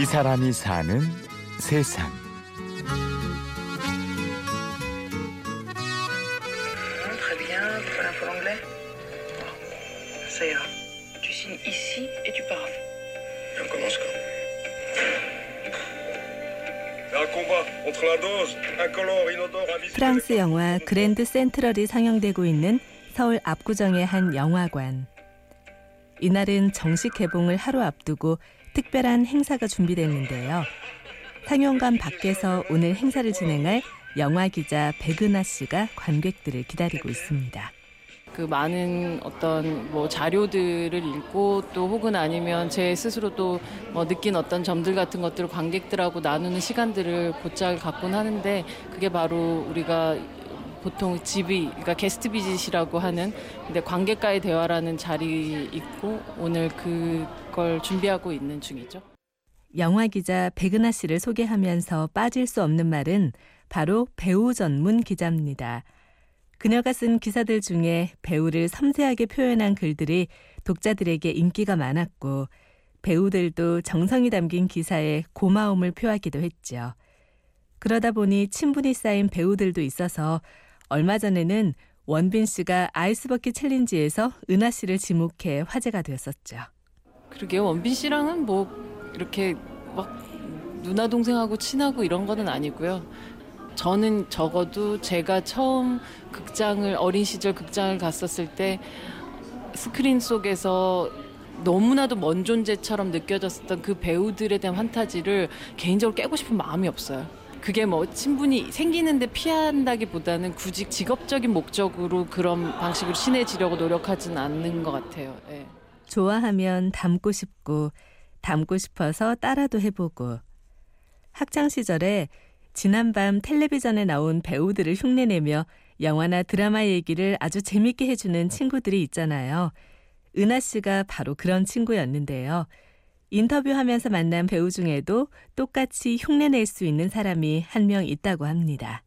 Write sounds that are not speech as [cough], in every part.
이 사람이 사는 세상. Très bien, tu parles un peu l'anglais Ça ira. Tu signes ici et tu pars. Et on commence quand C'est un combat contre la dose, incolore, inodore, invisible. 프랑스 영화 그랜드 센트럴이 상영되고 있는 서울 압구정의 한 영화관. 이날은 정식 개봉을 하루 앞두고 특별한 행사가 준비됐는데요. 상영관 밖에서 오늘 행사를 진행할 영화 기자 백은하 씨가 관객들을 기다리고 있습니다. 그 많은 어떤 뭐 자료들을 읽고 또 혹은 아니면 제 스스로 또뭐 느낀 어떤 점들 같은 것들을 관객들하고 나누는 시간들을 곧잘 갖곤 하는데 그게 바로 우리가 보통 집이 그러니까 게스트 비짓이라고 하는 근데 관객과의 대화라는 자리 있고 오늘 그걸 준비하고 있는 중이죠. 영화 기자 백은하 씨를 소개하면서 빠질 수 없는 말은 바로 배우 전문 기자입니다. 그녀가 쓴 기사들 중에 배우를 섬세하게 표현한 글들이 독자들에게 인기가 많았고 배우들도 정성이 담긴 기사에 고마움을 표하기도 했죠. 그러다 보니 친분이 쌓인 배우들도 있어서 얼마 전에는 원빈 씨가 아이스버킷 챌린지에서 은하 씨를 지목해 화제가 되었었죠. 그러게 원빈 씨랑은 뭐 이렇게 막 누나 동생하고 친하고 이런 거는 아니고요. 저는 적어도 제가 처음 극장을 어린 시절 극장을 갔었을 때 스크린 속에서 너무나도 먼 존재처럼 느껴졌었던 그 배우들에 대한 환타지를 개인적으로 깨고 싶은 마음이 없어요. 그게 뭐 친분이 생기는데 피한다기보다는 굳이 직업적인 목적으로 그런 방식으로 친해지려고 노력하지는 않는 것 같아요. 예. 좋아하면 닮고 싶고 닮고 싶어서 따라도 해보고 학창 시절에 지난밤 텔레비전에 나온 배우들을 흉내내며 영화나 드라마 얘기를 아주 재밌게 해주는 친구들이 있잖아요. 은하 씨가 바로 그런 친구였는데요. 인터뷰하면서 만난 배우 중에도 똑같이 흉내낼 수 있는 사람이 한 명 있다고 합니다.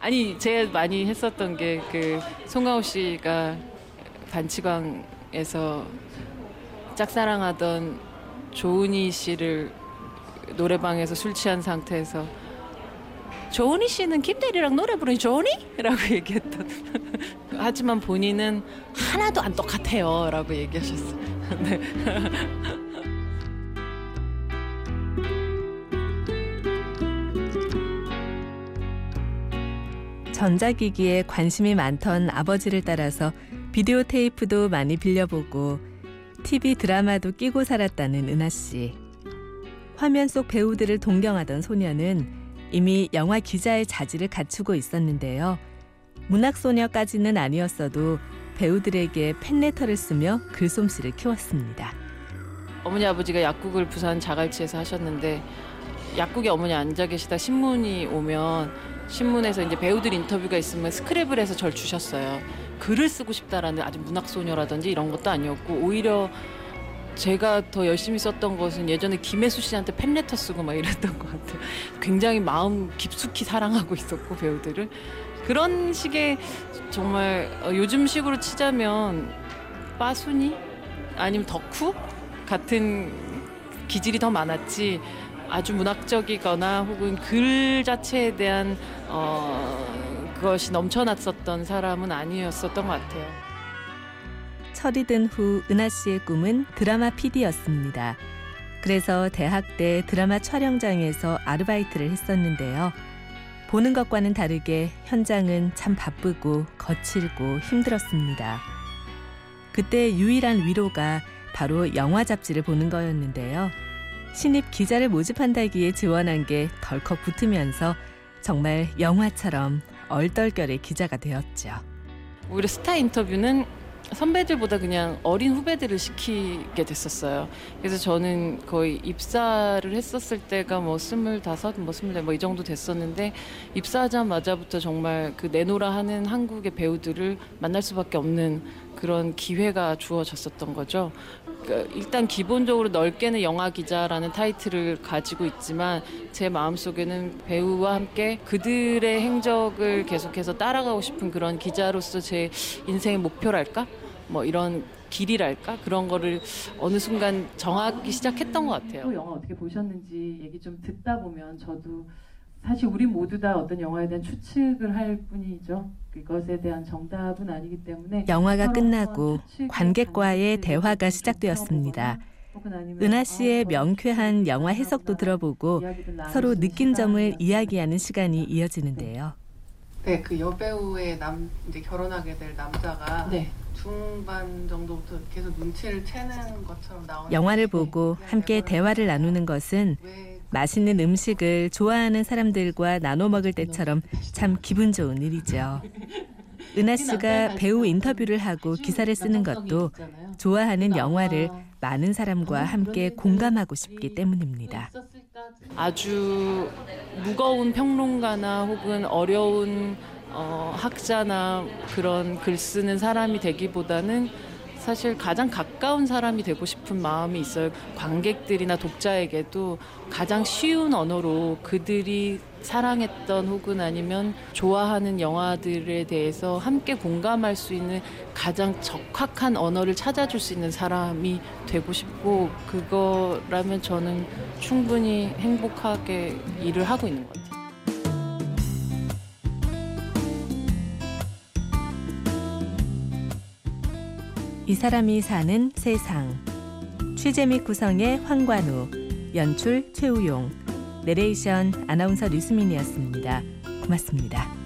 아니 제가 많이 했었던 게 그 송하우 씨가 단치광에서 짝사랑하던 조은희 씨를 노래방에서 술 취한 상태에서 조은희 씨는 김대리랑 노래 부르니 좋으니? 라고 얘기했던 [laughs] 하지만 본인은 하나도 안 똑같아요 라고 얘기하셨어요 [laughs] 네. 전자기기에 관심이 많던 아버지를 따라서 비디오 테이프도 많이 빌려보고 TV 드라마도 끼고 살았다는 은하 씨. 화면 속 배우들을 동경하던 소녀는 이미 영화 기자의 자질을 갖추고 있었는데요. 문학 소녀까지는 아니었어도 배우들에게 팬레터를 쓰며 글솜씨를 키웠습니다. 어머니 아버지가 약국을 부산 자갈치에서 하셨는데 약국에 어머니 앉아 계시다 신문이 오면 신문에서 이제 배우들 인터뷰가 있으면 스크랩을 해서 절 주셨어요. 글을 쓰고 싶다라는 아주 문학 소녀라든지 이런 것도 아니었고 오히려 제가 더 열심히 썼던 것은 예전에 김혜수 씨한테 팬레터 쓰고 막 이랬던 것 같아요. 굉장히 마음 깊숙이 사랑하고 있었고 배우들을 그런 식의 정말 어, 요즘 식으로 치자면 빠순이 아니면 덕후 같은 기질이 더 많았지 아주 문학적이거나 혹은 글 자체에 대한 어, 그것이 넘쳐났었던 사람은 아니었었던 것 같아요. 철이 든 후 은하 씨의 꿈은 드라마 PD였습니다. 그래서 대학 때 드라마 촬영장에서 아르바이트를 했었는데요. 보는 것과는 다르게 현장은 참 바쁘고 거칠고 힘들었습니다. 그때 유일한 위로가 바로 영화 잡지를 보는 거였는데요. 신입 기자를 모집한다기에 지원한 게 덜컥 붙으면서 정말 영화처럼 얼떨결에 기자가 되었죠. 오히려 스타 인터뷰는 선배들보다 그냥 어린 후배들을 시키게 됐었어요. 그래서 저는 거의 입사를 했었을 때가 뭐 스물다섯, 뭐 스물네 뭐이 정도 됐었는데 입사하자마자부터 정말 그 내노라 하는 한국의 배우들을 만날 수밖에 없는 그런 기회가 주어졌었던 거죠. 그러니까 일단 기본적으로 넓게는 영화 기자라는 타이틀을 가지고 있지만 제 마음속에는 배우와 함께 그들의 행적을 계속해서 따라가고 싶은 그런 기자로서 제 인생의 목표랄까? 뭐 이런 길이랄까 그런 거를 어느 순간 정하기 시작했던 것 같아요. 또 영화 어떻게 보셨는지 얘기 좀 듣다 보면 저도 사실 우리 모두 다 어떤 영화에 대한 추측을 할 뿐이죠. 그것에 대한 정답은 아니기 때문에 영화가 끝나고 관객과의 대화가 좀 시작되었습니다. 은하 씨의 아, 명쾌한 저는 영화 해석도 들어보고 서로 느낀 점을. 이야기하는 시간이 이어지는데요. 네, 그 여배우의 남 이제 결혼하게 될 남자가 네. 중반 정도부터 계속 눈치를 채는 것처럼 나오는 영화를 보고 함께 대화를 나누는 것은 왜 맛있는 음식을 좋아하는 사람들과 나눠 먹을 때처럼 참 기분 좋은 일이죠. 은하 씨가 배우 인터뷰를 하고 기사를 쓰는 것도 좋아하는 영화를 많은 사람과 함께 공감하고 싶기 때문입니다. 아주 무거운 평론가나 혹은 어려운 어, 학자나 그런 글 쓰는 사람이 되기보다는 사실 가장 가까운 사람이 되고 싶은 마음이 있어요. 관객들이나 독자에게도 가장 쉬운 언어로 그들이 사랑했던 혹은 아니면 좋아하는 영화들에 대해서 함께 공감할 수 있는 가장 적확한 언어를 찾아줄 수 있는 사람이 되고 싶고 그거라면 저는 충분히 행복하게 일을 하고 있는 것 같아요. 이 사람이 사는 세상. 취재 및 구성의 황관우, 연출 최우용, 내레이션 아나운서 류수민이었습니다. 고맙습니다.